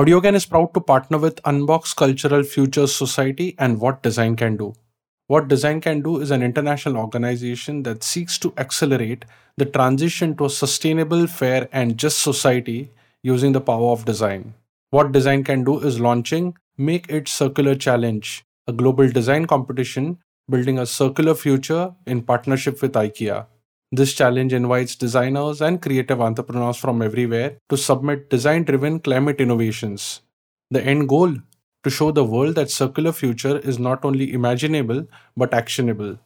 Audiogyan is proud to partner with Unbox Cultural Futures Society and What Design Can Do. What Design Can Do is an international organization that seeks to accelerate the transition to a sustainable, fair, and just society using the power of design. What Design Can Do is launching Make It Circular Challenge, a global design competition building a circular future in partnership with IKEA. This challenge invites designers and creative entrepreneurs from everywhere to submit design driven climate innovations. The end goal to show the world that circular future is not only imaginable but actionable.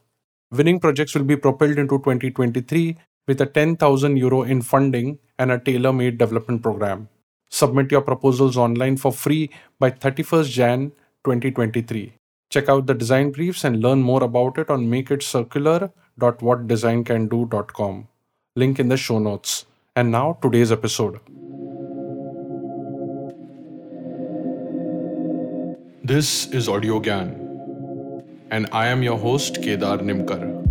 Winning projects will be propelled into 2023 with a 10,000 euro in funding and a tailor-made development program. Submit your proposals online for free by 31st Jan 2023. Check out the design briefs and learn more about it on makeitcircular.whatdesigncando.com. Link in the show notes. And now today's episode. This is Audiogyan, and I am your host Kedar Nimkar.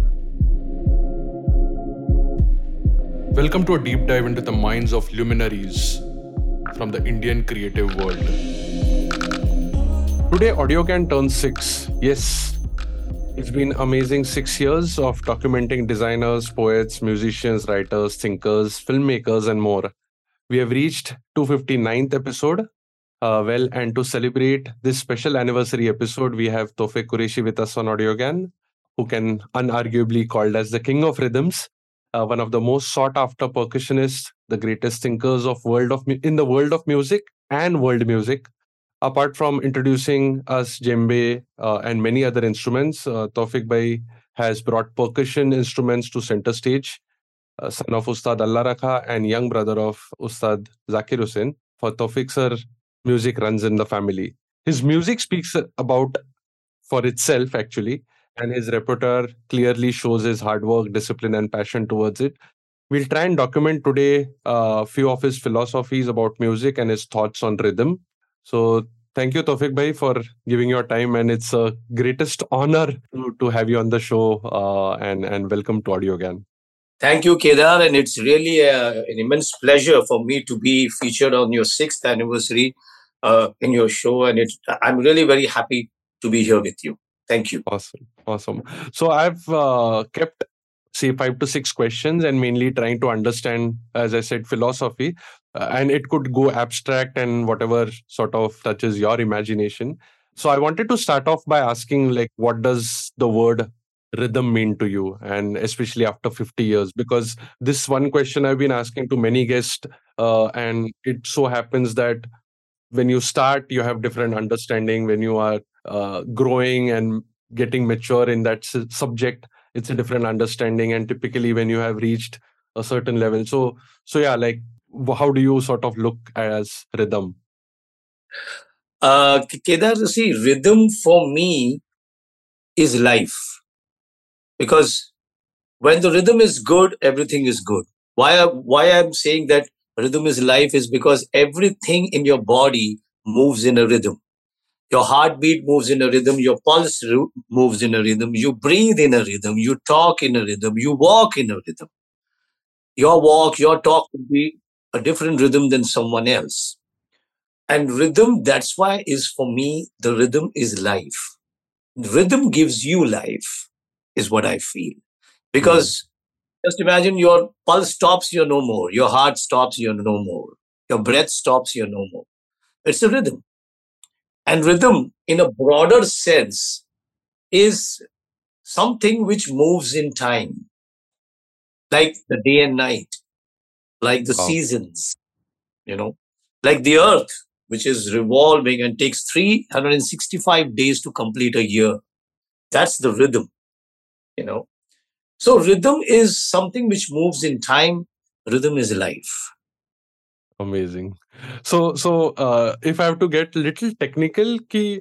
Welcome to a deep dive into the minds of luminaries from the Indian creative world. Today, Audiogyan turns six. Yes, it's been amazing six years of documenting designers, poets, musicians, writers, thinkers, filmmakers, and more. We have reached 259th episode. Uh, well, and to celebrate this special anniversary episode, we have Taufiq Qureshi with us on Audiogyan, who can unarguably called as the king of rhythms uh, one of the most sought after percussionists, the greatest thinkers of world of in the world of music and world music. Apart from introducing us djembe uh, and many other instruments, uh, Taufiq Bhai has brought percussion instruments to center stage. Uh, son of Ustad Allah Rakha and young brother of Ustad Zakir Hussain. For Taufiq sir, music runs in the family. His music speaks about for itself actually and his repertoire clearly shows his hard work, discipline, and passion towards it. We'll try and document today a uh, few of his philosophies about music and his thoughts on rhythm. So, thank you, Taufiq Bhai, for giving your time, and it's a greatest honor to, to have you on the show. Uh, and and welcome to Audiogyan. Thank you, Kedar, and it's really a, uh, an immense pleasure for me to be featured on your sixth anniversary uh, in your show, and it, I'm really very happy to be here with you. Thank you. Awesome. Awesome. So I've uh, kept say five to six questions and mainly trying to understand, as I said, philosophy. Uh, and it could go abstract and whatever sort of touches your imagination. So I wanted to start off by asking, like, what does the word rhythm mean to you? And especially after 50 years, because this one question I've been asking to many guests, uh, and it so happens that when you start, you have different understanding. When you are uh, growing and getting mature in that su- subject it's a different understanding and typically when you have reached a certain level. So so yeah like how do you sort of look as rhythm? Uh kedar see rhythm for me is life. Because when the rhythm is good everything is good. Why I, why i'm saying that rhythm is life is because everything in your body moves in a rhythm your heartbeat moves in a rhythm, your pulse moves in a rhythm, you breathe in a rhythm, you talk in a rhythm, you walk in a rhythm. Your walk, your talk will be a different rhythm than someone else. And rhythm, that's why is for me, the rhythm is life. Rhythm gives you life, is what I feel. Because mm. just imagine your pulse stops, you're no more. Your heart stops, you're no more. Your breath stops, you're no more. It's a rhythm. And rhythm, in a broader sense, is something which moves in time, like the day and night, like the seasons, you know, like the earth, which is revolving and takes 365 days to complete a year. That's the rhythm, you know. So, rhythm is something which moves in time, rhythm is life Amazing. So, so uh, if I have to get little technical, ki,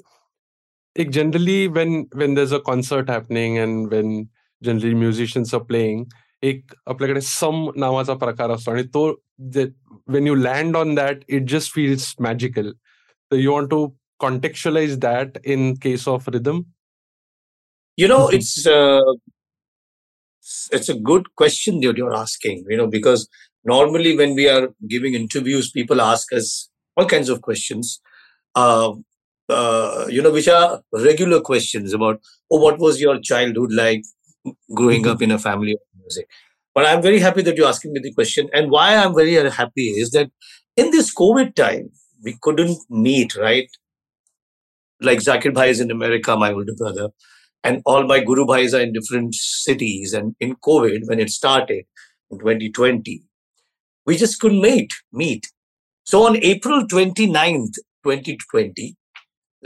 generally when when there's a concert happening and when generally musicians are playing, एक आपल्याकडे सम नावाचा प्रकार असतो आणि तो when you land on that, it just feels magical. So you want to contextualize that in case of rhythm? You know, it's uh, it's a good question that you're asking. You know, because normally when we are giving interviews people ask us all kinds of questions. Uh, uh, you know, which are regular questions about, oh, what was your childhood like growing up in a family of music? But I'm very happy that you're asking me the question. And why I'm very happy is that in this COVID time, we couldn't meet, right? Like Zakir Bhai is in America, my older brother, and all my Guru Bhais are in different cities. And in COVID, when it started in 2020, we just couldn't meet. meet. So on April 29th, 2020,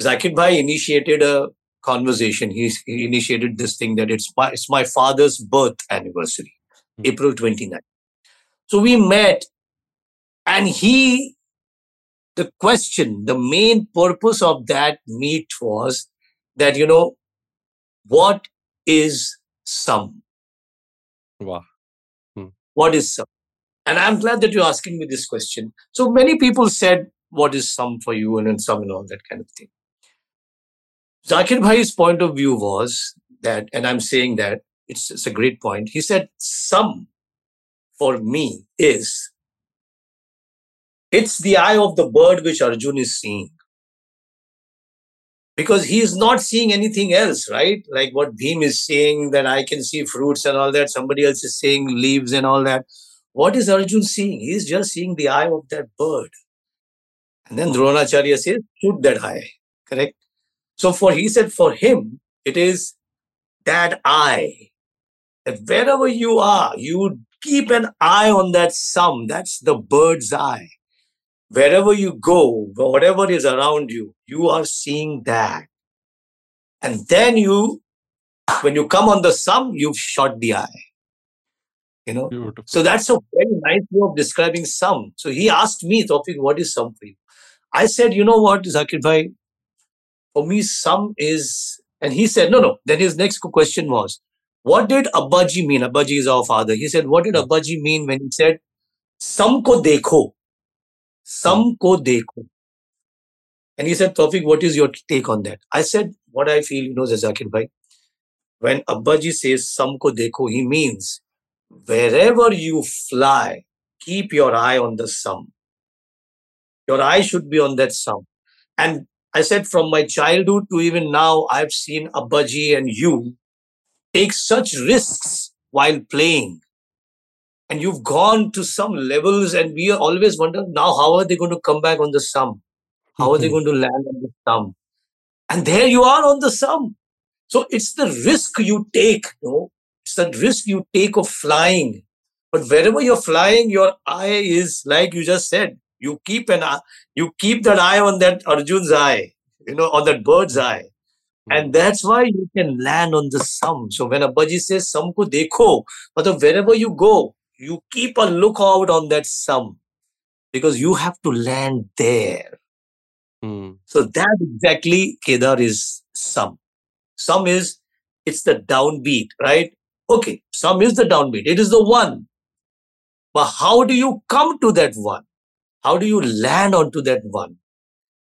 Zakir Bhai initiated a conversation. He, he initiated this thing that it's my, it's my father's birth anniversary, mm-hmm. April 29th. So we met and he, the question, the main purpose of that meet was that, you know, what is sum? Wow. Hmm. What is sum? And I'm glad that you're asking me this question. So many people said, what is sum for you and then sum and all that kind of thing. Zakir Bhai's point of view was that, and I'm saying that it's, it's a great point. He said, sum for me is it's the eye of the bird which Arjun is seeing. Because he is not seeing anything else, right? Like what Bhim is saying, that I can see fruits and all that. Somebody else is saying leaves and all that. What is Arjun seeing? He is just seeing the eye of that bird. And then Dronacharya says, shoot that eye. Correct? So for he said, for him, it is that eye. That wherever you are, you keep an eye on that sum. That's the bird's eye. Wherever you go, whatever is around you, you are seeing that. And then you, when you come on the sum, you've shot the eye. You know, Beautiful. so that's a very nice way of describing sum. So he asked me, Taufiq, what is sum for you? I said, you know what, Zakir Bhai, for me, sum is, and he said, no, no. Then his next question was, what did Abbaji mean? Abbaji is our father. He said, what did hmm. Abbaji mean when he said, sum ko dekho? Sum ko dekho. And he said, Taufiq, what is your take on that? I said, what I feel, you know, Zakir Bhai, when Abbaji says sum ko dekho, he means wherever you fly, keep your eye on the sum. Your eye should be on that sum. And I said from my childhood to even now, I've seen Abbaji and you take such risks while playing. And you've gone to some levels, and we are always wonder now how are they going to come back on the sum? How are they mm-hmm. going to land on the sum? And there you are on the sum. So it's the risk you take, you know? It's the risk you take of flying. But wherever you're flying, your eye is, like you just said, you keep an eye, you keep that eye on that Arjun's eye, you know, on that bird's eye. And hmm. that's why you can land on the sum. So when Abbaji says sum ko dekho, but wherever you go, you keep a lookout on that sum because you have to land there. Mm. So that exactly Kedar is sum. Sum is it's the downbeat, right? Okay, sum is the downbeat. It is the one. But how do you come to that one? how do you land onto that one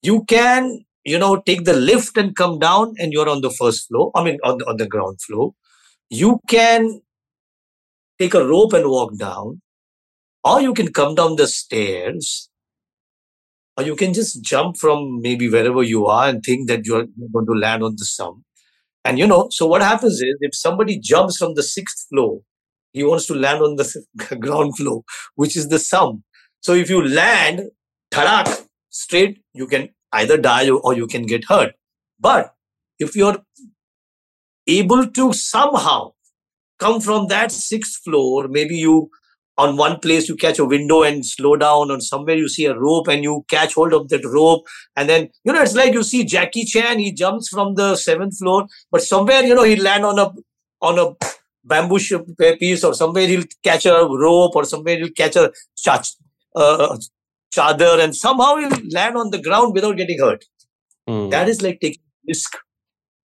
you can you know take the lift and come down and you're on the first floor i mean on the, on the ground floor you can take a rope and walk down or you can come down the stairs or you can just jump from maybe wherever you are and think that you're going to land on the sum and you know so what happens is if somebody jumps from the sixth floor he wants to land on the ground floor which is the sum so if you land, tarak, straight, you can either die or you can get hurt. But if you're able to somehow come from that sixth floor, maybe you on one place you catch a window and slow down, or somewhere you see a rope and you catch hold of that rope, and then you know it's like you see Jackie Chan, he jumps from the seventh floor, but somewhere you know he land on a on a bamboo piece, or somewhere he'll catch a rope, or somewhere he'll catch a uh, chadar and somehow he'll land on the ground without getting hurt. Mm. That is like taking risk.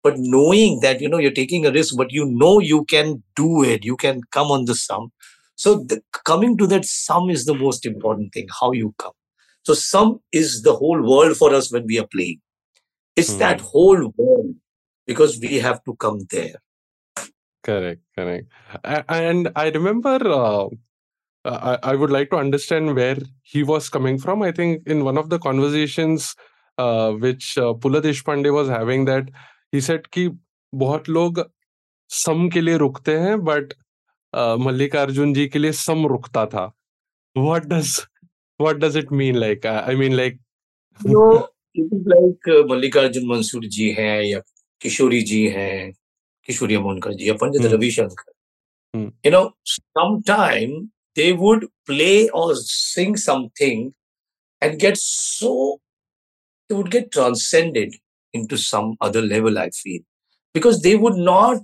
But knowing that you know you're taking a risk, but you know you can do it, you can come on the sum. So the, coming to that sum is the most important thing. How you come. So sum is the whole world for us when we are playing. It's mm. that whole world because we have to come there. Correct, correct. And I remember uh, I, I would like to understand where he was coming from. I think in one of the conversations uh, which uh, Pu La Deshpande was having that ही set कि बहुत लोग सम के लिए रुकते हैं but Mallikarjun जी के लिए सम रुकता था। What does what does it mean like I mean like like Mallikarjun Mansur ji हैं या किशोरी जी हैं किशोरी अमोनकर जी या Pandit hmm. Ravishankar. You know some they would play और sing something and get so they would get transcended into some other level i feel because they would not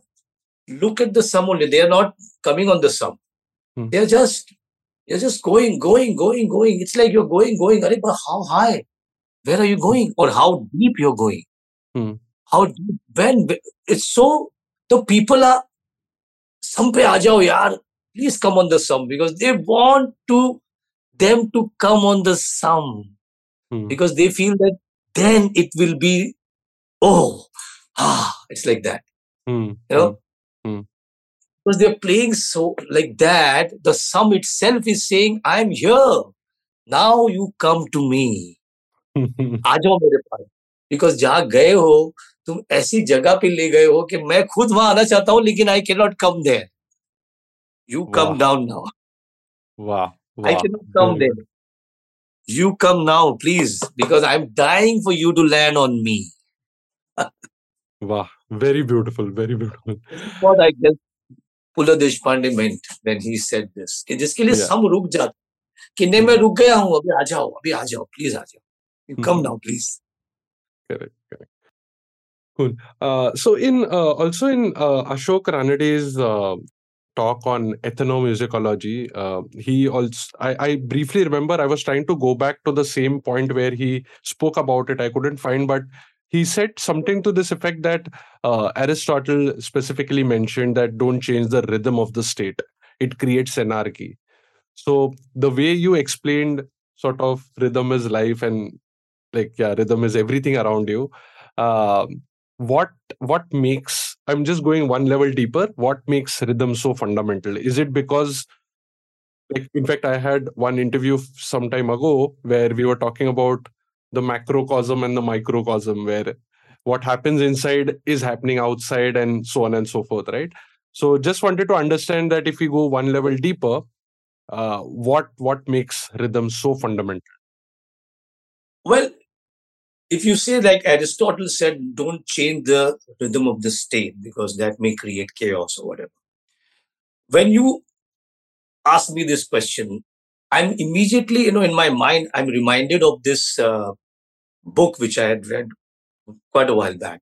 look at the sum only they are not coming on the sum hmm. they are just you're just going, going, going, going. It's like you're going, going. but how high? Where are you going? Or how deep you're going? Hmm. How deep? When? It's so. The people are. Sum pe aa yaar. Please come on the sum because they want to them to come on the sum hmm. because they feel that then it will be oh ah it's like that hmm. you know hmm because they're playing so like that, the sum itself is saying, I'm here. Now you come to me. आ जाओ मेरे पास because जहाँ गए हो तुम ऐसी जगह पे ले गए हो कि मैं खुद वहाँ आना चाहता हूँ लेकिन I can not come there you come down now वाह I can not come there you come now please because i'm dying for you to land on me Wow, very beautiful, very beautiful. What I guess Pu La Deshpande meant when he said this. कि जिसके लिए yeah. हम रुक जाते कि नहीं मैं रुक गया हूँ अभी आ जाओ अभी आ जाओ प्लीज आ जाओ come now please correct correct Cool. Uh, so, in uh, also in uh, Ashok Ranade's uh, talk on ethnomusicology, uh, he also I, I briefly remember I was trying to go back to the same point where he spoke about it. I couldn't find, but he said something to this effect that uh, Aristotle specifically mentioned that don't change the rhythm of the state, it creates anarchy. So, the way you explained sort of rhythm is life and like, yeah, rhythm is everything around you. Uh, what what makes i'm just going one level deeper what makes rhythm so fundamental is it because like in fact i had one interview some time ago where we were talking about the macrocosm and the microcosm where what happens inside is happening outside and so on and so forth right? So just wanted to understand that if we go one level deeper uh, what what makes rhythm so fundamental? Well if you say like aristotle said don't change the rhythm of the state because that may create chaos or whatever. When you ask me this question i'm immediately you know in my mind i'm reminded of this uh, book which I had read quite a while back.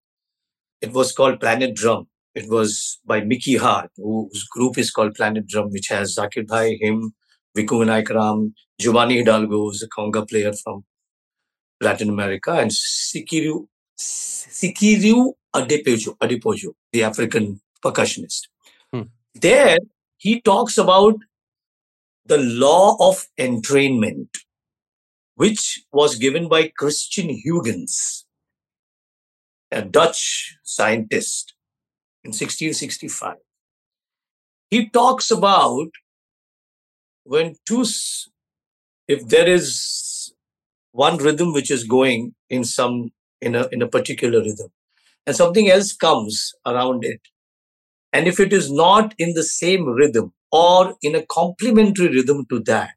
It was called Planet Drum. It was by Mickey Hart, whose group is called Planet Drum, which has Zakir Bhai, him, Vikku Vinayakram, Giovanni Hidalgo, who's a conga player from Latin America, and Sikiru, Sikiru Adepoju, Adepoju, the African percussionist. Hmm. There, he talks about the law of entrainment which was given by Christian Huygens, a Dutch scientist in 1665. He talks about when two, if there is one rhythm which is going in some in a in a particular rhythm, and something else comes around it, and if it is not in the same rhythm or in a complementary rhythm to that,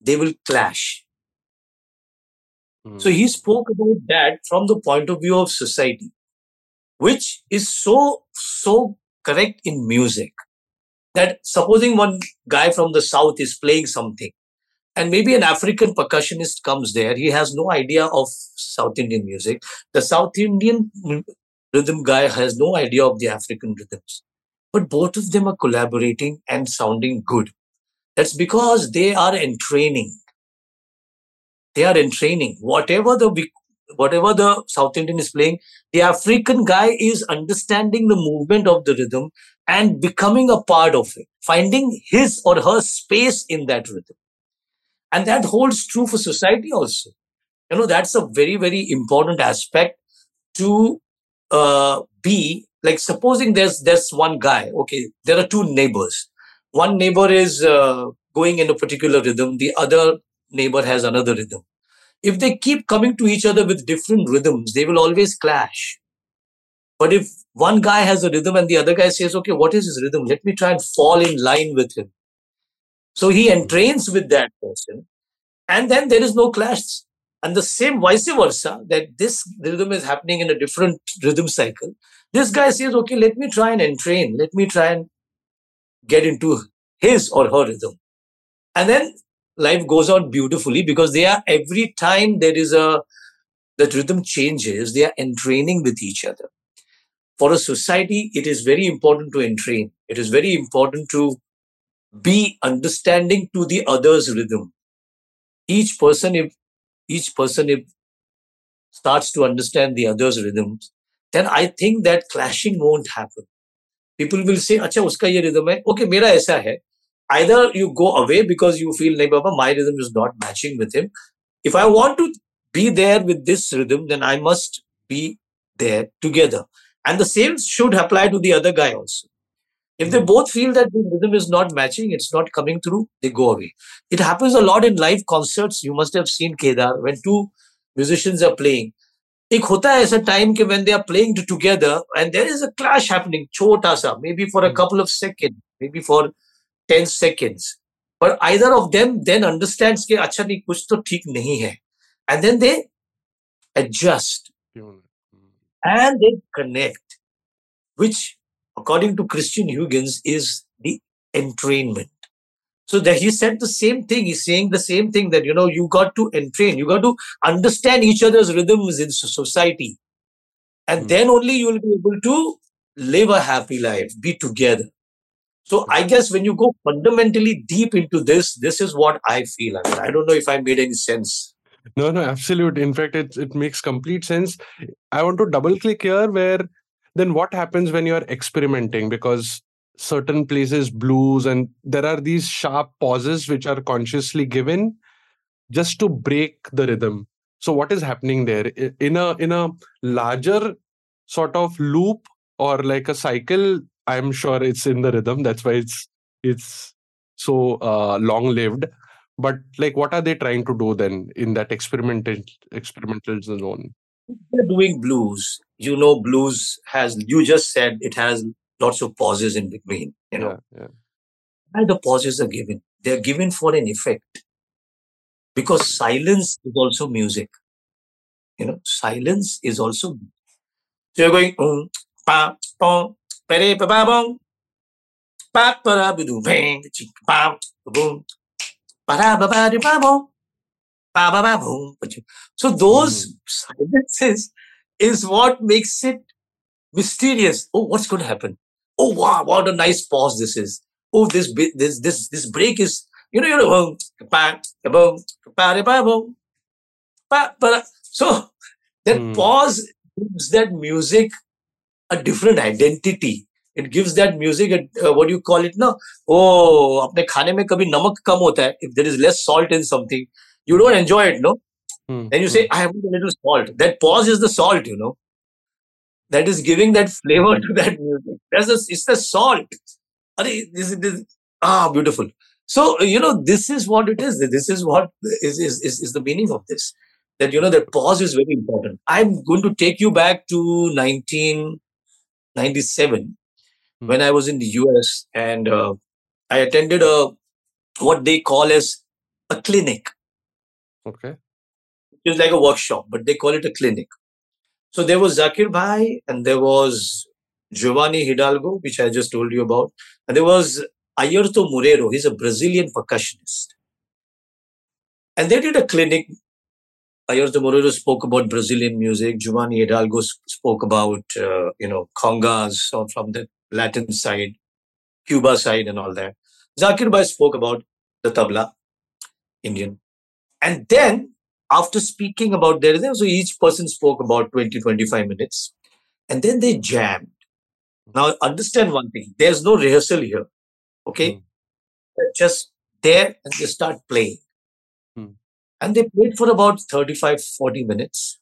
they will clash hmm. so he spoke about that from the point of view of society, which is so, so correct in music. That supposing one guy from the south is playing something, and maybe an African percussionist comes there, he has no idea of South Indian music. The South Indian rhythm guy has no idea of the African rhythms. But both of them are collaborating and sounding good. That's because they are entraining they are in training. Whatever the whatever the South Indian is playing, the African guy is understanding the movement of the rhythm and becoming a part of it, finding his or her space in that rhythm. And that holds true for society also. You know, that's a very, very important aspect to uh, be like supposing there's there's one guy okay there are two neighbors one neighbor is uh, going in a particular rhythm, the other neighbor has another rhythm. If they keep coming to each other with different rhythms, they will always clash. But if one guy has a rhythm and the other guy says, okay, what is his rhythm? Let me try and fall in line with him. So he entrains with that person. And then there is no clash. And the same vice versa, that this rhythm is happening in a different rhythm cycle. This guy says, okay, let me try and entrain. Let me try and get into his or her rhythm. And then life goes on beautifully because they are every time there is a that rhythm changes, they are entraining with each other. For a society, it is very important to entrain. It is very important to be understanding to the other's rhythm. Each person, if each person if starts to understand the other's rhythms, then I think that clashing won't happen. People will say, "Acha, uska ye rhythm hai." Okay, mera aisa hai either you go away because you feel like Baba, my rhythm is not matching with him. If I want to be there with this rhythm, then I must be there together. And the same should apply to the other guy also. If they both feel that the rhythm is not matching, it's not coming through, they go away. It happens a lot in live concerts. You must have seen Kedar when two musicians are playing. एक होता है ऐसा time के when they are playing together and there is a clash happening छोटा सा maybe for a couple of second maybe for ten seconds but either of them then understand के अच्छा नहीं कुछ तो ठीक नहीं है. And then they adjust and they connect which according to Christian Huygens is the entrainment So that he said the same thing. He's saying the same thing that you know you got to entrain, you got to understand each other's rhythms in society, and mm. then only you will be able to live a happy life, be together. So I guess when you go fundamentally deep into this, this is what I feel. I mean, I don't know if I made any sense. No, no, absolute. In fact, it it makes complete sense. I want to double click here where then what happens when you're experimenting because certain places blues and there are these sharp pauses which are consciously given just to break the rhythm so what is happening there in a in a larger sort of loop or like a cycle I'm sure it's in the rhythm. That's why it's it's so uh, long lived. But like, what are they trying to do then in that experimental experimental zone? They're doing blues. You know, blues has you just said it has lots of pauses in between. You know, yeah, yeah. and the pauses are given. They're given for an effect because silence is also music. You know, silence is also. So you're going um, pa, pa, pa, pa, pa, pa, so those mm. silences is what makes it mysterious. Oh, what's going to happen? Oh, wow, what a nice pause this is. Oh, this this this this break is you know you know so that mm. pause gives that music a different identity. It gives that music, a, uh, what do you call it now? Oh, अपने खाने में कभी नमक कम होता है. If there is less salt in something, you don't enjoy it, no? Mm. Then you say, I have a little salt. That pause is the salt, you know. That is giving that flavor to that music. That's a, it's the salt. This, this, ah, beautiful. So, you know, this is what it is. This is what is, is, is, is the meaning of this. That, you know, that pause is very important. I'm going to take you back to 19, 97 hmm. when I was in the US and uh, I attended a what they call as a clinic. Okay. It's like a workshop, but they call it a clinic. So there was Zakir Bhai and there was Giovanni Hidalgo, which I just told you about. And there was Airto Moreira. He's a Brazilian percussionist. And they did a clinic Airto Moreira spoke about Brazilian music. Giovanni Hidalgo spoke about, uh, you know, congas or from the Latin side, Cuba side and all that. Zakir Bhai spoke about the tabla, Indian. And then after speaking about their so each person spoke about 20, 25 minutes. And then they jammed. Now understand one thing. There's no rehearsal here. Okay? Mm. Just there and they start playing. And they played for about 35, 40 minutes.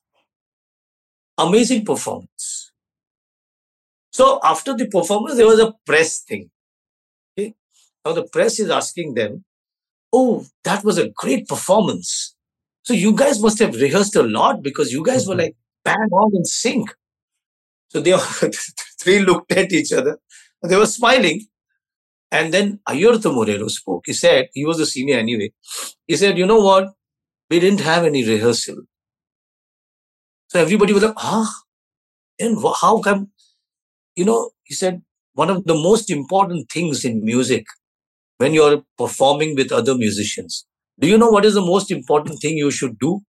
Amazing performance. So after the performance, there was a press thing. Okay? Now the press is asking them oh, that was a great performance. So you guys must have rehearsed a lot because you guys were Mhm. like bang on in sync. So they all three looked at each other. They were smiling. And then Airto Moreira spoke. He said, he was a senior anyway. He said, you know what? We didn't have any rehearsal. So everybody was like, ah, and how come? You know, he said, one of the most important things in music when you're performing with other musicians. Do you know what is the most important thing you should do?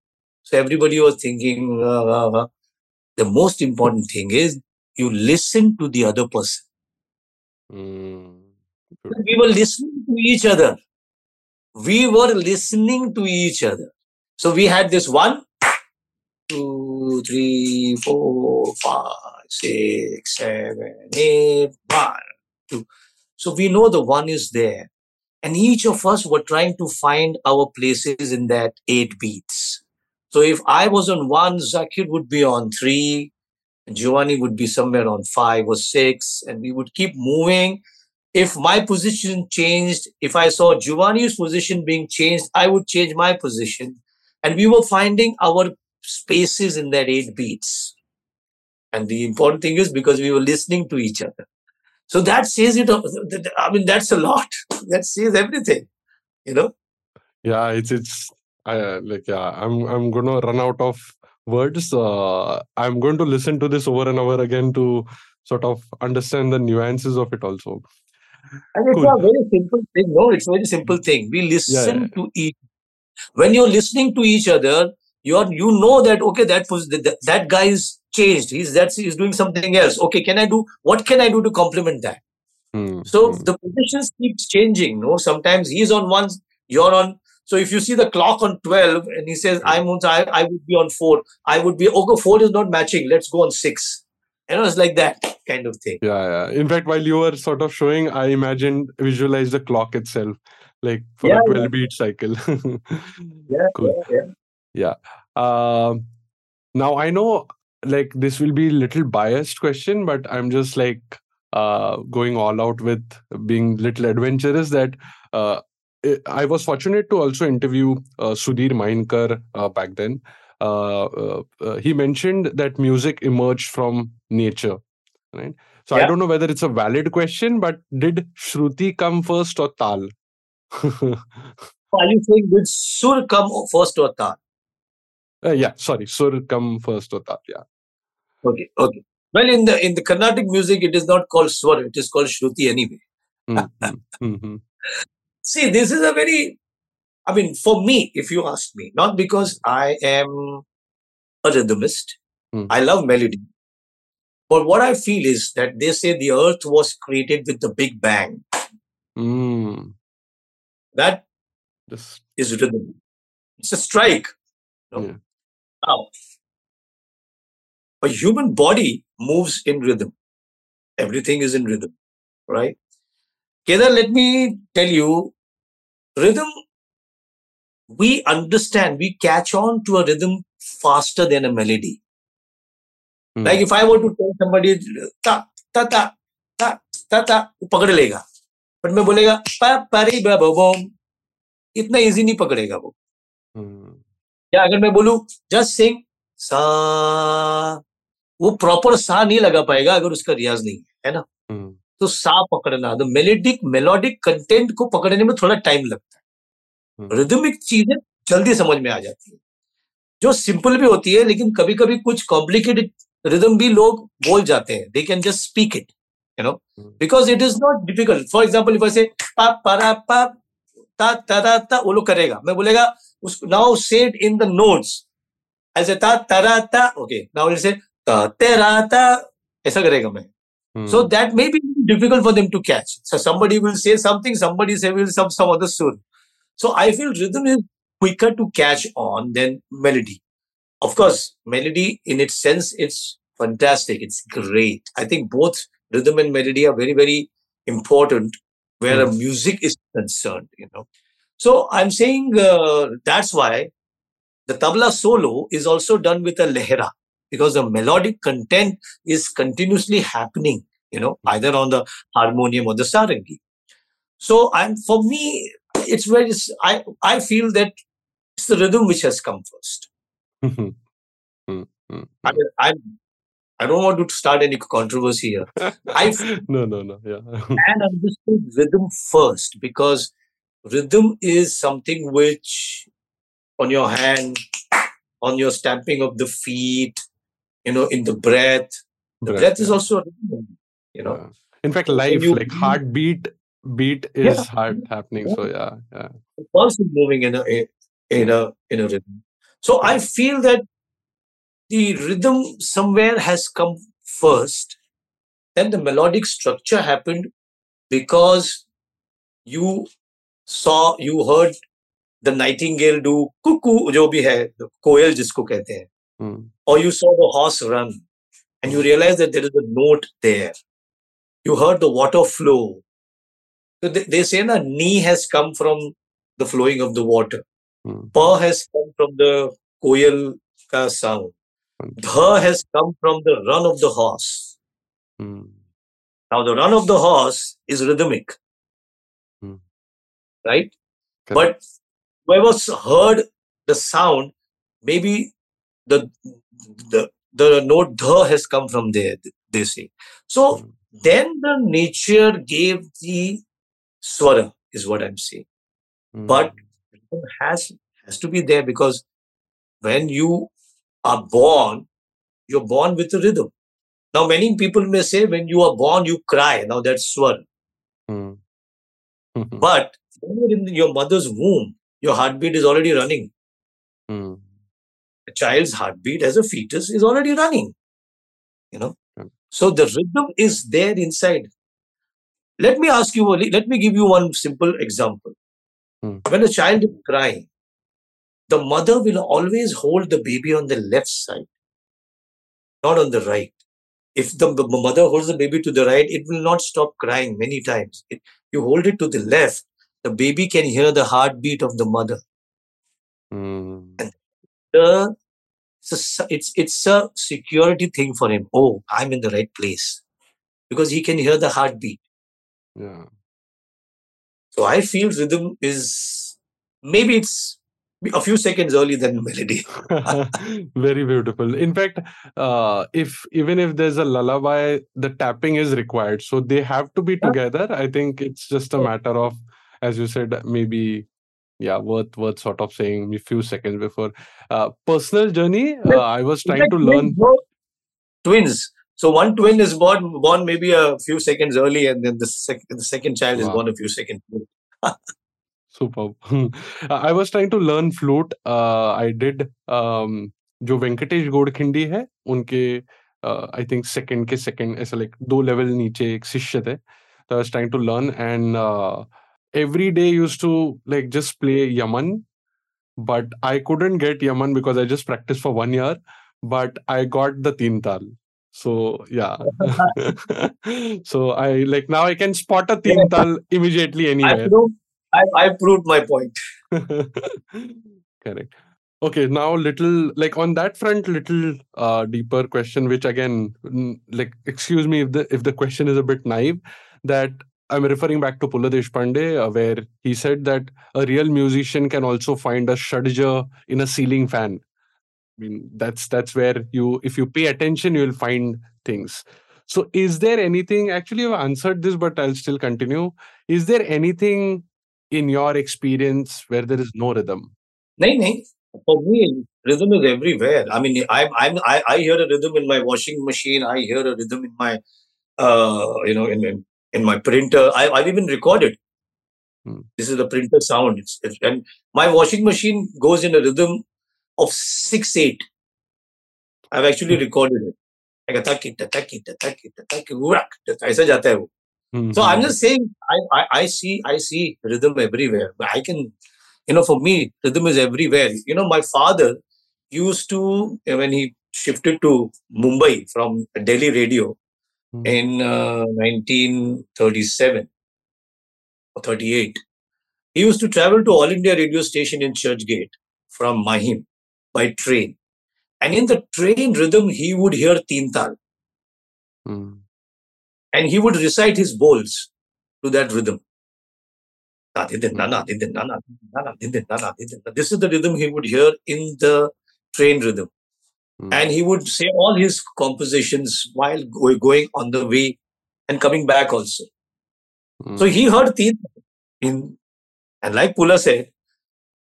So everybody was thinking, the most important thing is you listen to the other person. Mm. We were listening to each other. We were listening to each other. So we had this one, two, three, four, five, six, seven, eight, one, two. So we know the one is there. And each of us were trying to find our places in that eight beats. So if I was on one, Zakir would be on three, Giovanni would be somewhere on five or six, and we would keep moving. If my position changed, if I saw Giovanni's position being changed, I would change my position. And we were finding our spaces in that eight beats. And the important thing is because we were listening to each other. So that says it. I mean, that's a lot. That says everything. You know. Yeah, it's it's I like yeah. I'm I'm gonna run out of words. Uh, I'm going to listen to this over and over again to sort of understand the nuances of it also. And it's Cool. a very simple thing. No, it's a very simple thing. We listen yeah. to each. When you're listening to each other, you're you know that okay, that was that, that guy is changed. He's that's he's doing something else. Okay, can I do what can I do to complement that? Hmm, So hmm. the positions keeps changing. No, sometimes he's on one, you're on. So if you see the clock on twelve, and he says I'm on, I, I would be on four. I would be okay. Four is not matching. Let's go on six. You know, it's like that kind of thing. Yeah, yeah. In fact, while you were sort of showing, I imagined visualize the clock itself, like for Yeah, a yeah. 12 beat cycle. Yeah, cool. yeah, yeah. Um, now I know like this will be a little biased question, but I'm just like uh going all out with being little adventurous that uh I was fortunate to also interview uh, Sudhir Mainkar uh, back then. Uh, uh, uh, he mentioned that music emerged from nature, right? So I don't know whether it's a valid question, but did Shruti come first or Tal? Are you saying did sur come first or ta? Uh, yeah, sorry, Sur come first or Tal? Yeah. Okay, okay. Well, in the in the Carnatic music, it is not called swar; it is called shruti anyway. Mm, mm, mm, mm. See, this is a very, I mean, for me, if you ask me, not because I am a rhythmist, Hmm. I love melody, but what I feel is that they say the earth was created with the Big Bang. Mm, That is rhythm. It's a strike. know. Yeah. Now, a human body moves in rhythm. Everything is in rhythm, right? Kedar, let me tell you, rhythm, we understand, we catch on to a rhythm faster than a melody. mm, Like if I were to tell somebody ta ta ta ta ta ta पकड़ लेगा but मैं बोलेगा पारी इतना easy नहीं पकड़ेगा वो mm, या अगर मैं बोलू जस्ट सिंग सा वो प्रॉपर सा नहीं लगा पाएगा अगर उसका रियाज नहीं है ना? mm, तो सा पकड़ना द मेलेडिक मेलोडिक कंटेंट को पकड़ने में थोड़ा टाइम लगता है। हम्म। रिदमिक चीज़ें जल्दी समझ में आ जाती है। जो सिंपल भी होती है लेकिन कभी कभी कुछ कॉम्प्लिकेटेड रिदम भी लोग बोल जाते हैं। They can just speak it you know hmm. Because it is not difficult for example I say पा ता ता ता ता वो लोग करेगा। मैं बोलेगा उस नाउ से इट इन द नोट्स ऐसे ता तरा ता ओके नाउ से ता तेरा ता ऐसा करेगा मैं mm, so that may be difficult for them to catch. So somebody will say something, somebody say will some some other sur. So I feel rhythm is quicker to catch on than melody. Of course, melody in its sense, it's fantastic. It's great. I think both rhythm and melody are very, very important where a music is concerned, you know. So I'm saying uh, that's why the tabla solo is also done with a lehra because the melodic content is continuously happening, you know, either on the harmonium or the sarangi. So, I'm, for me, it's very. I I feel that it's the rhythm which has come first. Mm, mm, I, mm. I I don't want to start any controversy here. I no, no, no. Yeah. and understood rhythm first because rhythm is something which on your hand, on your stamping of the feet, you know, in the breath. The Breath, breath is yeah. also you know. Yeah. In fact, life, you like heartbeat, beat Yeah. is heart happening. Yeah. So yeah, yeah. the pulse is moving in a in a in a rhythm. So I feel that the rhythm somewhere has come first, then the melodic structure happened because you saw you heard the nightingale do cuckoo जो भी है कोयल जिसको कहते हैं Mm, or you saw the horse run and you realize that there is a note there you heard the water flow so they, they say na knee has come from the flowing of the water mm, pa has come from the koyal ka sound mm, dha has come from the run of the horse mm, now the run of the horse is rhythmic Hmm. right? Correct. but whoever heard the sound maybe the the the note dha has come from there they say. So mm, then the nature gave the swara is what i'm saying. But mm, rhythm has has to be there because when you are born you're born with a rhythm. Now many people may say when you are born you cry. Now that's swara. Mm, mhm, but when you're in your mother's womb your heartbeat is already running. Mm, a child's heartbeat as a fetus is already running you know? Mm. so the rhythm is there inside. Let me ask you only let me give you one simple example. Mm. when a child is crying the mother will always hold the baby on the left side not on the right. If the mother holds the baby to the right it will not stop crying many times. It- you hold it to the left the baby can hear the heartbeat of the mother mm, the it's a, it's a security thing for him. Oh, I'm in the right place because he can hear the heartbeat. yeah. So I feel rhythm is maybe it's a few seconds early than melody. Very beautiful. In fact, uh, if even if there's a lullaby, the tapping is required. So they have to be Yeah. together. I think it's just a matter of, as you said, maybe yeah, worth worth sort of saying a few seconds before. Uh, personal journey. Uh, Yes, I was in trying fact, to twins learn. born- twins. So one twin is born born maybe a few seconds early, and then the, sec- the second child is Wow. born a few seconds. late. Superb. I was trying to learn flute. Uh, I did. Um, जो वेंकटेश गोडखिंडी है उनके I think second के second ऐसा like दो level नीचे एक शिष्य थे तो आई was trying to learn and every day used to like just play yaman but i couldn't get yaman because i just practiced for one year but i got the teen tal. So yeah. So i like now i can spot a teen tal immediately I anywhere. proved, I, I proved my point. correct. Okay now little like on that front little uh deeper question which again like excuse me if the if the question is a bit naive that i'm referring back to Pu La Deshpande uh, where he said that a real musician can also find a shadja in a ceiling fan i mean that's that's where you if you pay attention you'll find things so is there anything actually you've answered this but i'll still continue is there anything in your experience where there is no rhythm No, no. For me, rhythm is everywhere. I mean, I'm, I'm, I, I hear a rhythm in my washing machine. I hear a rhythm in my, uh, you know, in, in, and my printer. I, have even recorded. Hmm. This is the printer sound. It's, it's, and my washing machine goes in a rhythm of six eight. I've actually hmm. recorded it. Like a hmm, so I'm hmm. just saying, I, I, I see I see rhythm everywhere. But I can, you know, for me, rhythm is everywhere. You know, my father used to when he shifted to Mumbai from Delhi radio, hmm, in uh, 1937 or 38. He used to travel to All India radio station in Churchgate from Mahim by train. And in the train rhythm, he would hear Tintal hmm. and he would recite his bols to that rhythm. This is the rhythm he would hear in the train rhythm. Mm. And he would say all his compositions while going on the way and coming back also. Mm. So he heard teen in, and like Pu La said,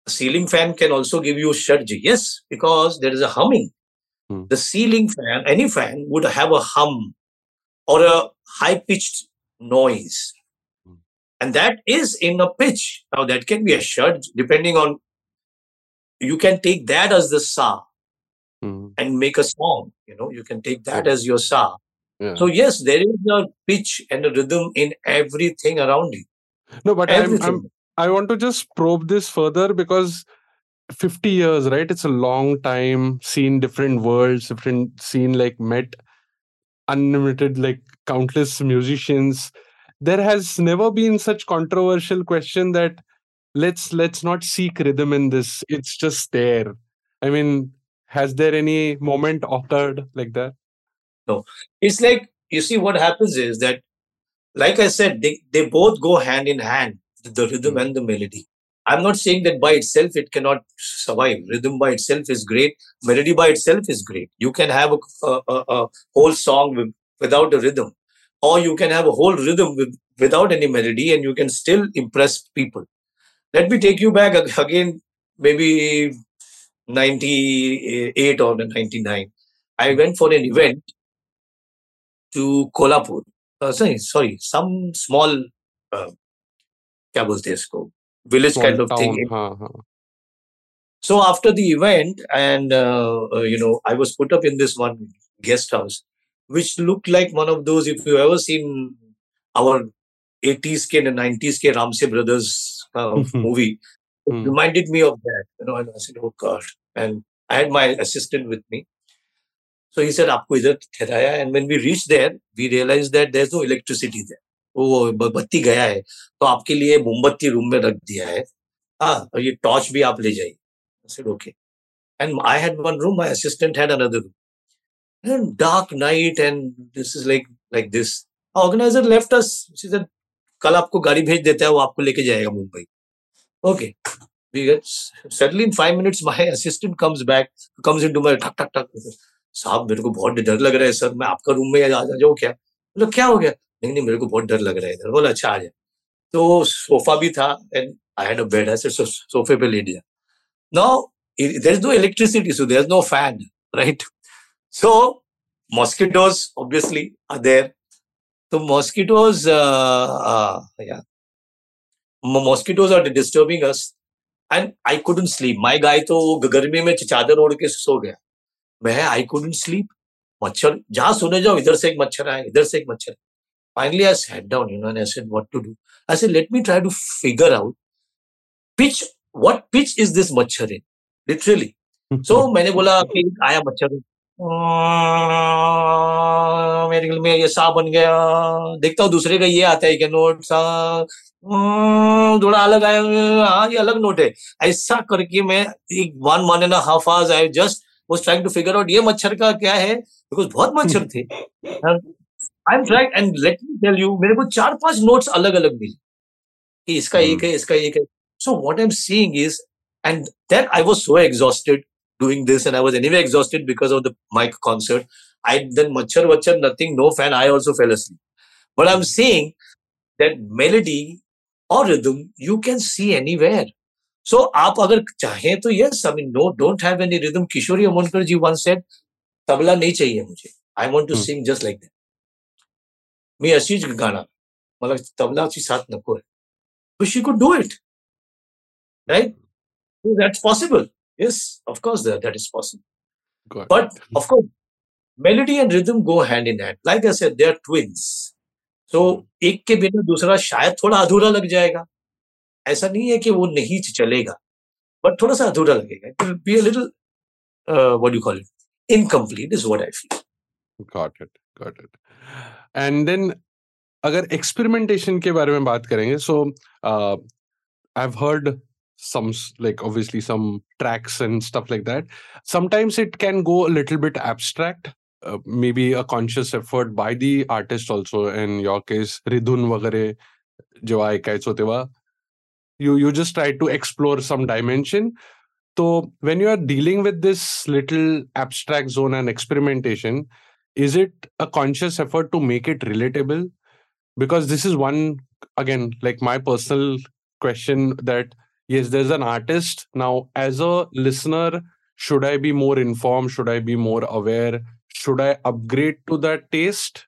a ceiling fan can also give you shadji. Yes, because there is a humming. Mm. The ceiling fan, any fan would have a hum or a high pitched noise and that is in a pitch. Now that can be a shad depending on. You can take that as the sa, mm-hmm. Make a song. You know, you can take that as your sa. Yeah. So yes, there is a pitch and a rhythm in everything around you. No, but I'm, I'm, I want to just probe this further because 50 years, right? It's a long time. Seen different worlds, different seen like met unlimited like countless musicians there has never been such controversial question that let's let's not seek rhythm in this it's just there i mean has there any moment occurred like that? No. It's like you see what happens is that like i said they, they both go hand in hand the rhythm mm. and the melody. I'm not saying that by itself it cannot survive. Rhythm by itself is great. Melody by itself is great. You can have a, a, a whole song with, without a rhythm or you can have a whole rhythm with, without any melody and you can still impress people. Let me take you back again maybe 98 or 99, I went for an event to Kolhapur. Uh, sorry, sorry, some small, uh, क्या बोलते village small kind of town, thing. So after the event, and uh, uh, you know, I was put up in this one guest house, which looked like one of those. If you ever seen our 80s K and 90s K Ramsay Brothers uh, movie, it hmm. reminded me of that. You know, and I said, "Oh God, And I had my assistant with me. So he said, आपको इधर ठहराया and when we reach there we realize that there is no electricity there वो बत्ती गया है। तो आपके लिए मोमबत्ती रूम में रख दिया है। हाँ और ये टॉर्च भी आप ले जाइए. Okay and I had one room my assistant had another room dark night and this is like like this organizer left us कल आपको गाड़ी भेज देता है वो आपको लेके जाएगा Mumbai. Okay okay. We get suddenly in five minutes my assistant comes back comes into my ठक ठक ठक साहब मेरे को बहुत डर लग रहा है सर मैं आपका रूम में आ जाऊँ क्या? बोला क्या हो गया? नहीं नहीं मेरे को बहुत डर लग रहा है इधर। बोला अच्छा आ जाए तो सोफा भी था and I had a bed ऐसे सोफे पे ले लिया now there is no electricity so there is no fan right So mosquitoes obviously are there. So mosquitoes, uh, uh, yeah, mosquitoes and I couldn't sleep my guy तो गर्मी में चादर ओढ़ के सो गया। मैं आई कुडेंट स्लीप मच्छर जहाँ सुने जाओ इधर से एक मच्छर आया इधर से एक मच्छर। Finally I sat down you know I said what to do I said let me try to figure out pitch what pitch is this मच्छर इन लिटरली सो मैंने बोला कि आया मच्छर मेरे में ये सा बन गया। देखता हूँ दूसरे का ये आता है कि नोट सा थोड़ा अलग आया हाँ ये अलग नोट है ऐसा करके मैं एक one one and half hours I just was trying to figure out ये मच्छर का क्या है बिकॉज़ बहुत मच्छर थे I am trying and let me tell you मेरे को चार पाँच नोट्स अलग अलग मिले कि इसका एक है इसका एक है so what I am seeing is and then I was so exhausted doing this and I was anyway exhausted because of the mic concert. I then machar vachar, nothing, no fan. I also fell asleep. But I'm saying that melody or rhythm you can see anywhere. So आप अगर चाहें तो yes, I mean no, don't have any rhythm. Kishori Amankar ji once said, tabla नहीं चाहिए मुझे. I want to hmm. sing just like that. मी अशीच गाणं मला तबलाची साथ नको आहे. But she could do it. Right? So that's possible. Yes, of course, that, that is possible. Got but it. of course, melody and rhythm go hand in hand. Like I said, they are twins. So एक के बिना दूसरा शायद थोड़ा अधूरा लग जाएगा। ऐसा नहीं है कि वो नहीं चलेगा बट थोड़ा सा अधूरा लगेगा। It will be a little what you call it incomplete is what I feel got it got it and then अगर एक्सपेरिमेंटेशन के बारे में बात करेंगे so I have heard some like obviously some tracks and stuff like that. Sometimes it can go a little bit abstract Uh, maybe a conscious effort by the artist also. In your case Rhydhun वगैरे जेव्हा ऐकायचो तेव्हा you you just try to explore some dimension. So when you are dealing with this little abstract zone and experimentation is it a conscious effort to make it relatable? Because this is one again like my personal question that yes there's an artist. Now as a listener should i be more informed? Should i be more aware? should i upgrade to that taste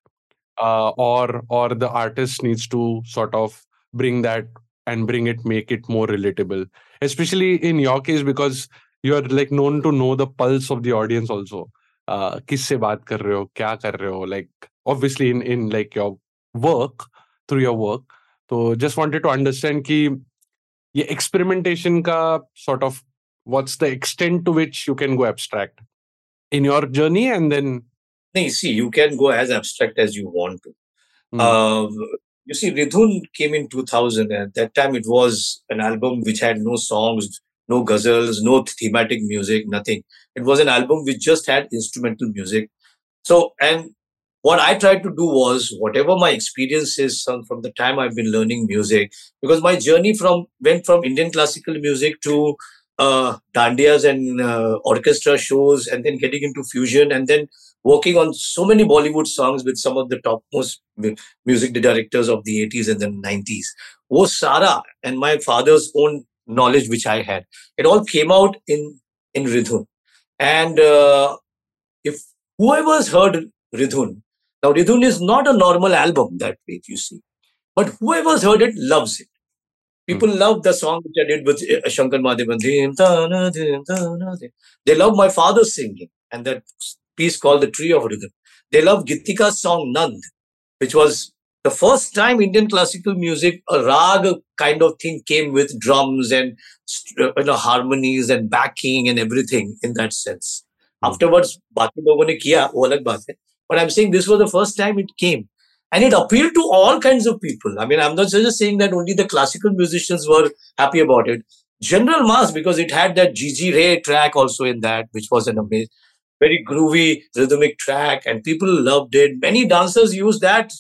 uh, or or the artist needs to sort of bring that and bring it make it more relatable especially in your case because you are like known to know the pulse of the audience also uh, किससे बात कर रहे हो क्या कर रहे हो like obviously in in like your work through your work तो just wanted to understand कि ये experimentation का sort of what's the extent to which you can go abstract In your journey and then no, see you can go as abstract as you want to. Mm. uh, you see Rhydhun came in 2000 and at that time it was an album which had no songs no ghazals no thematic music nothing. It was an album which just had instrumental music. So and what I tried to do was whatever my experience is from, from the time I've been learning music, because my journey from went from Indian classical music to uh, dandias and uh, orchestra shows, and then getting into fusion, and then working on so many Bollywood songs with some of the topmost music directors of the 80s and the 90s. Was Sara and my father's own knowledge, which I had, it all came out in in Rhydhun. And uh, if whoever's heard Rhydhun now, Rhydhun is not a normal album that way, you see. But whoever's heard it loves it. People mm. love the song which I did with uh, Shankar Mahadevan. They love my father's singing and that piece called The Tree of Rhythm. They love Gitika's song Nand, which was the first time Indian classical music, a rag kind of thing came with drums and uh, you know, harmonies and backing and everything in that sense. Hmm. Afterwards, बाकी लोगों ने But I'm saying this was the first time it came. And it appealed to all kinds of people. I mean, I'm not just saying that only the classical musicians were happy about it. General mass, because it had that Gigi Ray track also in that, which was an amazing, very groovy rhythmic track, and people loved it. Many dancers used that.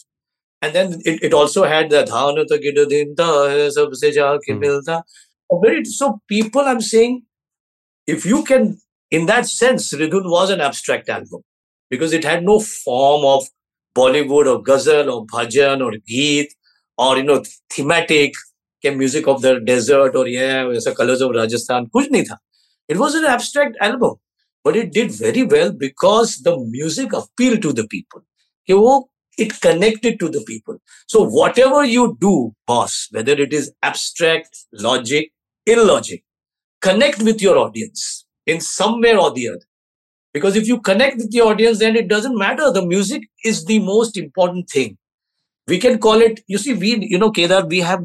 And then it, it also had that mm. very so people I'm saying if you can in that sense Rhydhun was an abstract album because it had no form of Bollywood और गज़ल और भजन और गीत और you know thematic के music of the desert और ये ऐसा colours of Rajasthan कुछ नहीं था it was an abstract album but it did very well because the music appeal to the people कि वो it connected to the people so whatever you do boss whether it is abstract logic in logic connect with your audience in somewhere of because if you connect with the audience, then it doesn't matter. The music is the most important thing. We can call it, you see, we, you know, Kedar, we have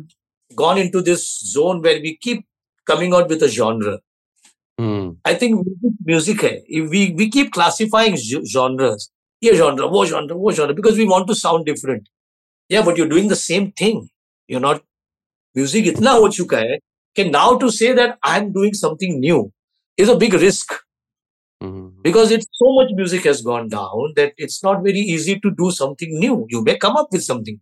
gone into this zone where we keep coming out with a genre. Mm. I think music, hai. we, we keep classifying genres. Yeah, genre, wo genre, wo genre, because we want to sound different. Yeah, but you're doing the same thing. You're not, music itna ho chuka hai, now to say that I'm doing something new is a big risk. Because it's so much music has gone down that it's not very easy to do something new. You may come up with something.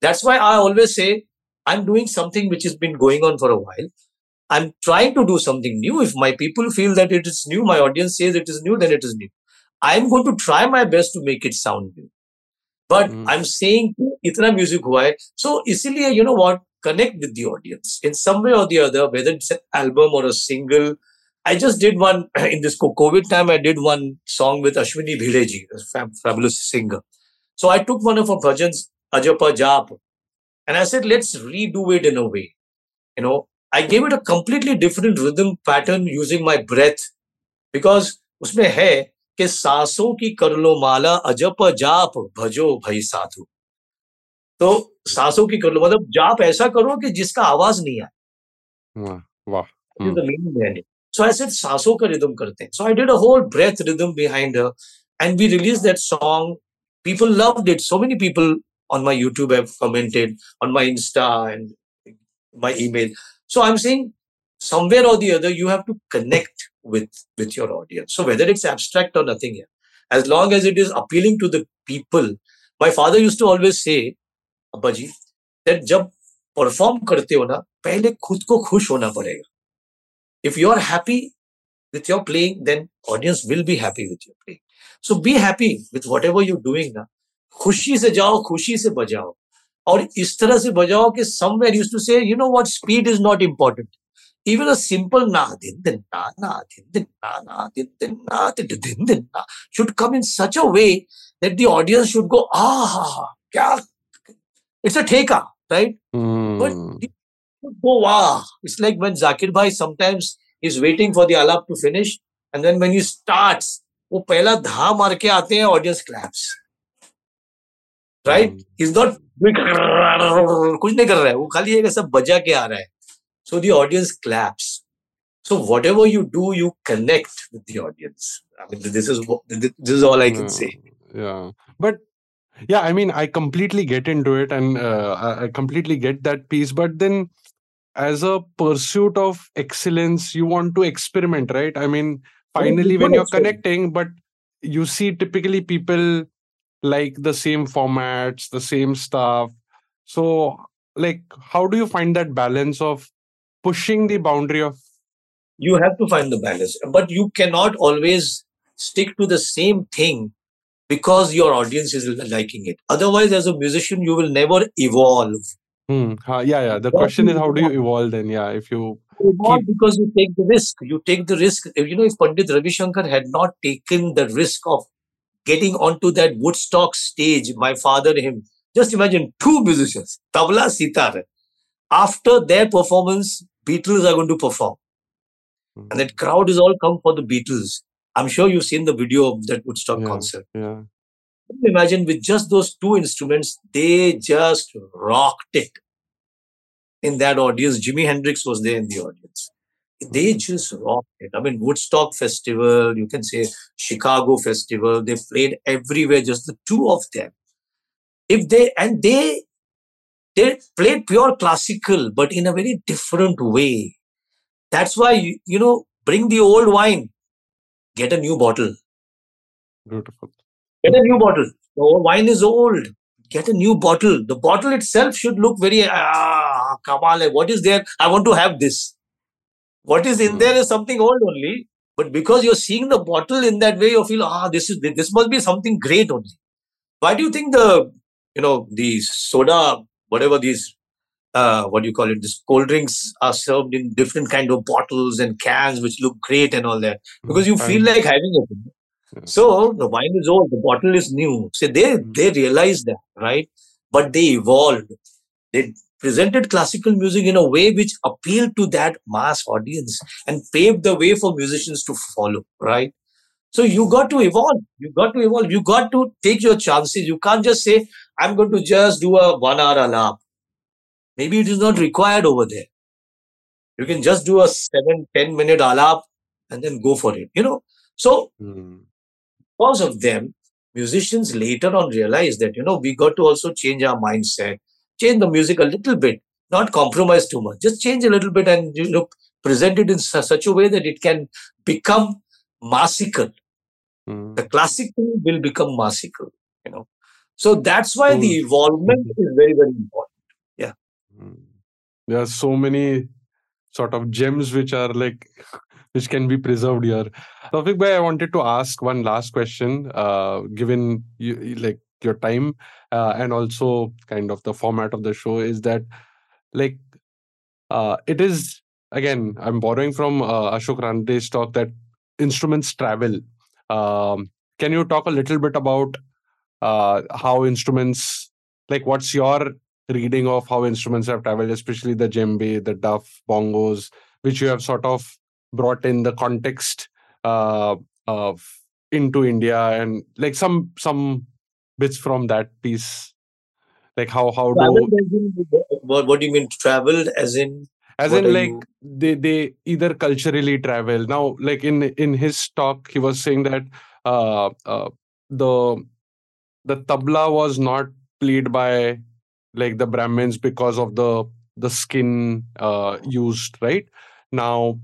That's why I always say I'm doing something which has been going on for a while. I'm trying to do something new. If my people feel that it is new, my audience says it is new, then it is new. I'm going to try my best to make it sound new. But mm. I'm saying itna music hua hai. So isliye, you know what? Connect with the audience in some way or the other, whether it's an album or a single I just did one in this COVID time. I did one song with Ashwini Bhide ji, a fab- fabulous singer. So I took one of her bhajans, Ajapa Jap, and I said, let's redo it in a way. You know, I gave it a completely different rhythm pattern using my breath because उसमें है कि सांसों की कर लो माला अजप जाप भजो भई साधु तो सांसों की कर लो मतलब जाप ऐसा करो कि जिसका आवाज नहीं आए वाह वाह सो आई सिर्फ़ सांसों का रिदम करते हैं so I did a whole breath rhythm behind and we release that song people love it so many people on my YouTube have commented on my insta and my email so I am seeing somewhere or other you have to connect with with your audience so whether it's abstract or nothing as long as it is appealing to the people my father use to always से अबाजी जब perform करते हो ना पहले खुद को खुश होना पड़ेगा if you are happy with your playing then audience will be happy with your playing so be happy with whatever you're doing ना खुशी से जाओ खुशी से बजाओ और इस तरह से बजाओ कि somewhere used to say you know what speed is not important even a simple na din din na na din din na na din din na din din din na should come in such a way that the audience should go ah kya it's a theka right but Hmm. it should go wow it's like when zakir bhai sometimes is waiting for the alap to finish and then when he starts वो पहला धा मार के आते हैं audience claps right Hmm. Is not कुछ नहीं कर रहा है वो खाली एक ऐसा बजा के आ रहा है so the audience claps so whatever you do you connect with the audience I mean this is this is all I can से Yeah, yeah. But yeah, I mean, I completely get into it and uh, I, I completely get that piece. But then, as a pursuit of excellence, you want to experiment, right? I mean, finally, when you're connecting, but you see typically people like the same formats, the same stuff. So, like, how do you find that balance of pushing the boundary of you have to find the balance but you cannot always stick to the same thing because your audience is liking it otherwise as a musician you will never evolve Hmm, huh, yeah, yeah. The question is, how do you evolve then? Yeah, if you Not because you take the risk. You take the risk. You know, if Pandit Ravi Shankar had not taken the risk of getting onto that Woodstock stage, my father, him, just imagine two musicians, tabla, sitar. After their performance, Beatles are going to perform. And that crowd is all come for the Beatles. I'm sure you've seen the video of that Woodstock Yeah. concert. yeah. Can you Imagine with just those two instruments, they just rocked it in that audience. Jimi Hendrix was there in the audience. They mm-hmm. just rocked it. I mean, Woodstock Festival, you can say Chicago Festival, they played everywhere, just the two of them. If they and they they played pure classical, but in a very different way. That's why you, you know, bring the old wine, get a new bottle. Beautiful. Get a new bottle. The wine is old. Get a new bottle. The bottle itself should look very ah, kamal. What is there? I want to have this. What is in Hmm. there is something old only. But because you're seeing the bottle in that way, you feel ah, this is this must be something great only. Why do you think the you know the soda, whatever these uh, what do you call it? These cold drinks are served in different kind of bottles and cans, which look great and all that because you feel like having it. So the wine is old, the bottle is new. So they they realized that, right? But they evolved. They presented classical music in a way which appealed to that mass audience and paved the way for musicians to follow, right? So you got to evolve. You got to evolve. You got to take your chances. You can't just say, I'm going to just do a one hour alap. Maybe it is not required over there. You can just do a seven, 10 minute alap and then go for it. You know, so Hmm. Because of them, musicians later on realized that, you know, we got to also change our mindset, change the music a little bit, not compromise too much, just change a little bit and, you know, present it in su- such a way that it can become massical. Hmm. The classical will become massical, you know. So that's why the So- evolvement is very, very important. Hmm. There are so many sort of gems which are like which can be preserved here. Taufiq bhai, I wanted to ask one last question, uh, given you like your time uh, and also kind of the format of the show is that like uh, it is again I'm borrowing from uh, Ashok Ranade's talk that instruments travel. Um, can you talk a little bit about uh, how instruments like what's your reading of how instruments have traveled, especially the djembe, the duff, bongos, which you have sort of brought in the context uh, of into India and like some some bits from that piece, like how how do Traveled what, what do you mean traveled as in? as what in like you- they they either culturally travel now like in in his talk he was saying that uh, uh the the tabla was not played by like the brahmins because of the the skin uh used right now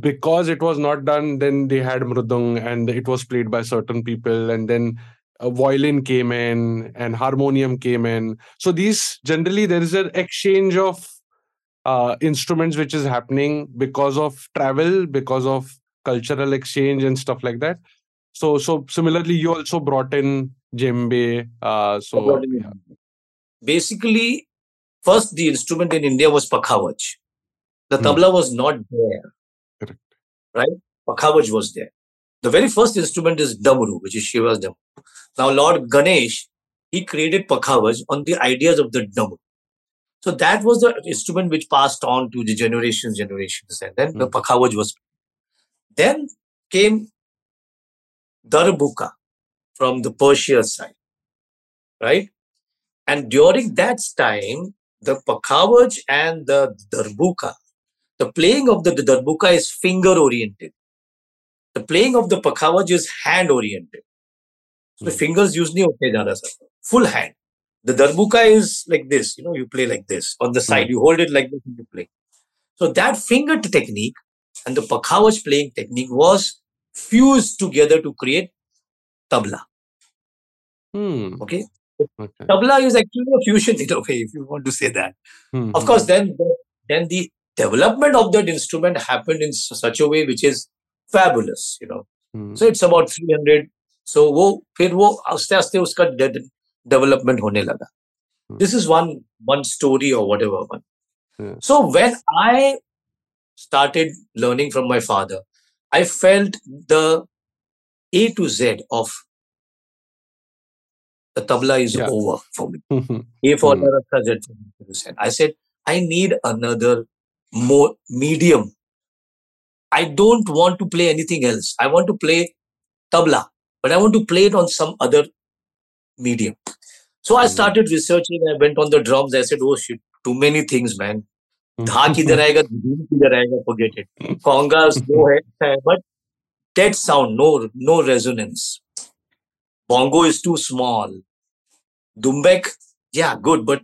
because it was not done then they had mrudung and it was played by certain people and then a violin came in and harmonium came in so these generally there is an exchange of uh, instruments which is happening because of travel, because of cultural exchange and stuff like that. So, so similarly, you also brought in djembe. Uh, so, yeah. basically, first the instrument in India was pakhavaj. The Hmm. tabla was not there. Right? Pakhavaj was there. The very first instrument is damru, which is Shiva's damru. Now, Lord Ganesh, he created pakhavaj on the ideas of the damru. So that was the instrument which passed on to the generations, generations, and then the Hmm. pakhavaj was. Then came darbuka from the Persia side, right? And during that time, the pakhavaj and the darbuka, the playing of the, darbuka is finger oriented. The playing of the pakhavaj is hand oriented. So the Hmm. fingers use nahi hote sir. Full hand. The darbuka is like this, you know, you play like this on the side, you hold it like this and you play. So that finger technique and the pakhavaj playing technique was fused together to create tabla. Hmm. Okay. Okay. Tabla is actually a fusion in a way, if you want to say that. Hmm, Of hmm, course, then then the development of that instrument happened in su- such a way which is fabulous, you know. hmm. So it's about 300. So वो फिर वो आस्ते आस्ते उसका de- development होने लगा. Hmm. This is one one story or whatever one. Yeah. So when I started learning from my father, I felt the A to Z of the tabla is Yeah. over for me. Hmm, hmm. A for Hmm. the Rasta Z for the Z. I said, I need another more medium. I don't want to play anything else. I want to play tabla, but I want to play it on some other medium. So I Hmm. started researching. I went on the drums. I said, oh shit, too many things, man. Hmm. धा किधर आएगा धूम किधर आएगा forget it congas वो है है, but dead sound no no resonance bongo is too small dumbek yeah good but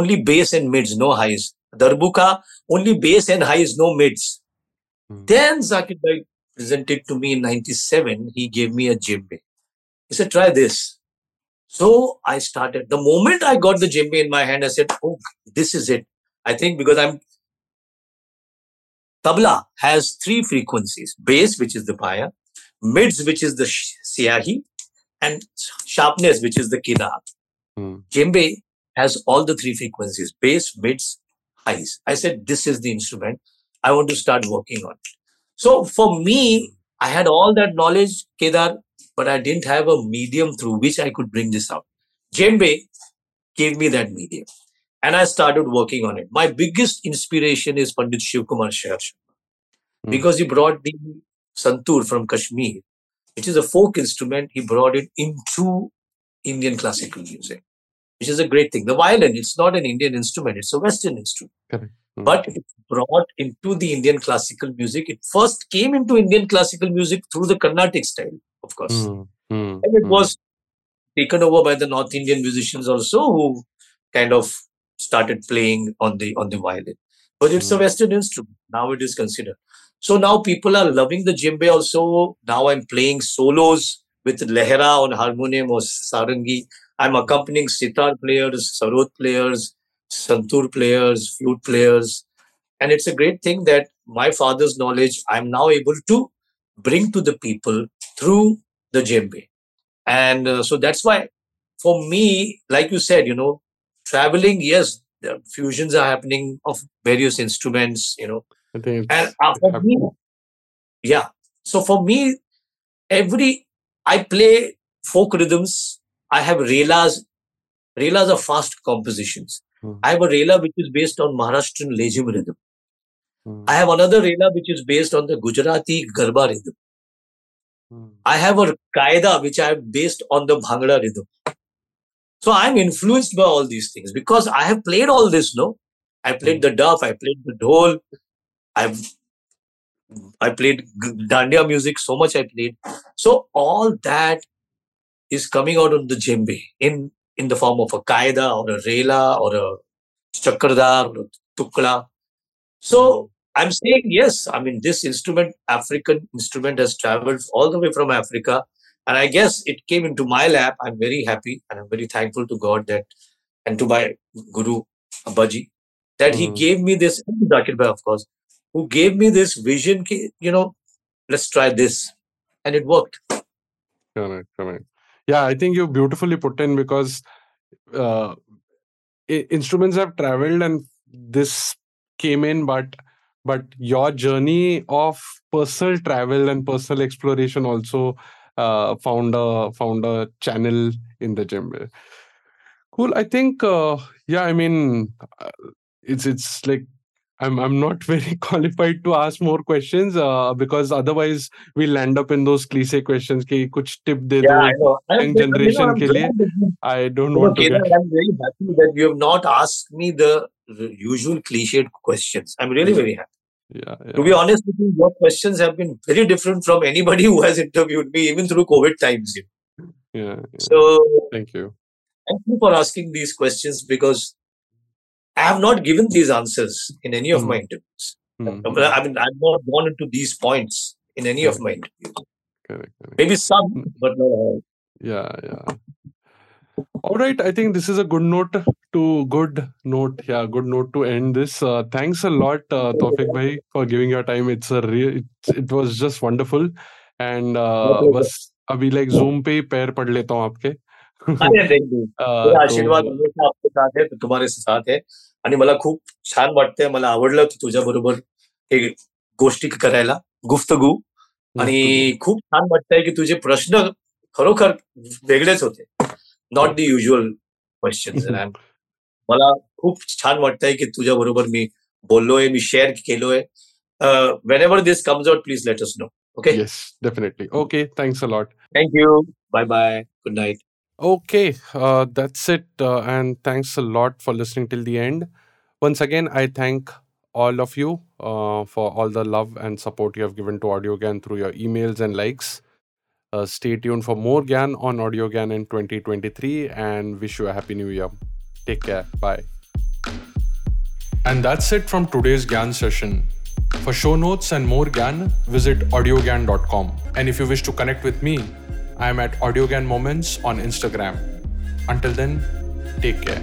only bass and mids no highs darbuka only bass and highs no mids. Hmm. then zakir bhai presented to me in 97 he gave me a djembe he said try this. So i started. The moment i got the djembe in my hand i said oh this is it. I think because i'm tabla has three frequencies bass which is the paya mids which is the siyahi and sharpness which is the kinar Hmm. djembe has all the three frequencies bass mids highs i said this is the instrument i want to start working on. It so for me i had all that knowledge kedar but i didn't have a medium through which i could bring this out. Djembe gave me that medium and i started working on it. My biggest inspiration is pandit shiv kumar Shah Hmm. because he brought the santur from kashmir which is a folk instrument. He brought it into indian classical music which is a great thing the violin it's not an indian instrument it's a western instrument Correct. Hmm. but it brought into the indian classical music it first came into indian classical music through the carnatic style of course. Hmm. and it Hmm. was taken over by the north indian musicians also who kind of started playing on the on the violin but it's a western instrument now it is considered so now people are loving the djembe also now i'm playing solos with lehra on harmonium or sarangi i'm accompanying sitar players sarod players santur players flute players. And it's a great thing that my father's knowledge i'm now able to bring to the people through the djembe. And uh, so that's why for me like you said you know traveling yes the fusions are happening of various instruments you know. I think it's, and uh, for me yeah. So for me every i play folk rhythms i have relas relas are fast compositions Hmm. i have a rela which is based on maharashtrian lejim rhythm Hmm. i have another rela which is based on the gujarati garba rhythm Hmm. I have a qaida which I have based on the Bhangra rhythm. So I'm influenced by all these things because I have played all this, no? I played the duff, I played the dhol, I've I played dandiya music, so much I played. So all that is coming out on the djembe in in the form of a kaida or a rela or a chakradar or a tukda. So I'm saying yes. I mean, this instrument, African instrument, has traveled all the way from Africa, and I guess it came into my lap. I'm very happy, and I'm very thankful to God that, and to my guru Abbaji, that he Hmm. gave me this, Zakir of course, who gave me this vision, ki, you know, let's try this. And it worked. Correct, correct. Yeah, I think you beautifully put in because uh, instruments have traveled and this came in, but but your journey of personal travel and personal exploration also uh, found a found a channel in the djembe. Cool. I think uh, yeah. I mean, uh, it's it's like I'm I'm not very qualified to ask more questions uh, because otherwise we'll end up in those cliche questions. Ki kuch tip de yeah, do generation you know, ke liye. I don't you want know, to. Get... I'm very happy that you have not asked me the usual cliched questions. I'm really very happy. Yeah, yeah. To be honest with you, your questions have been very different from anybody who has interviewed me, even through COVID times. Yeah, yeah. So thank you. Thank you for asking these questions because I have not given these answers in any of mm. my hmm. interviews. Mm. I mean, I've not gone into these points in any of my interviews. Correct. Correct. Maybe some, hmm. but not all. Yeah, yeah. All right, I think this is a good note to good note. Yeah, good note to end this. Uh, thanks a lot, uh, Taufiq bhai, for giving your time. It's a real. It, it was just wonderful, and uh, I'll be like पे pair pad leta hu हूँ आपके अ, आशीर्वाद आपके साथ आहे तुम्हाला साथ आहे आणि मला खूप छान वाटतंय मला आवडलं तुझ्या बरोबर हे गोष्टी करायला गुफ्तगू. आणि खूप छान वाटतंय की तुझे प्रश्न खरोखर वेगळेच होते. नॉट दी युजल क्वेश्चन मला खूप छान वाटतंय की तुझ्या बरोबर मी बोललोय मी शेअर केलोय. Whenever this comes out please let us know okay definitely. Okay, thanks a lot. Thank you bye bye good night Okay, uh, that's it. Uh, and thanks a lot for listening till the end. Once again, I thank all of you uh, for all the love and support you have given to Audiogyan through your emails and likes. Uh, stay tuned for more gyan on Audiogyan in 2023 and wish you a happy new year. Take care. Bye. And that's it from today's gyan session. For show notes and more gyan, visit audiogyan.com. And if you wish to connect with me, I am at Audiogyan Moments on Instagram. Until then, take care.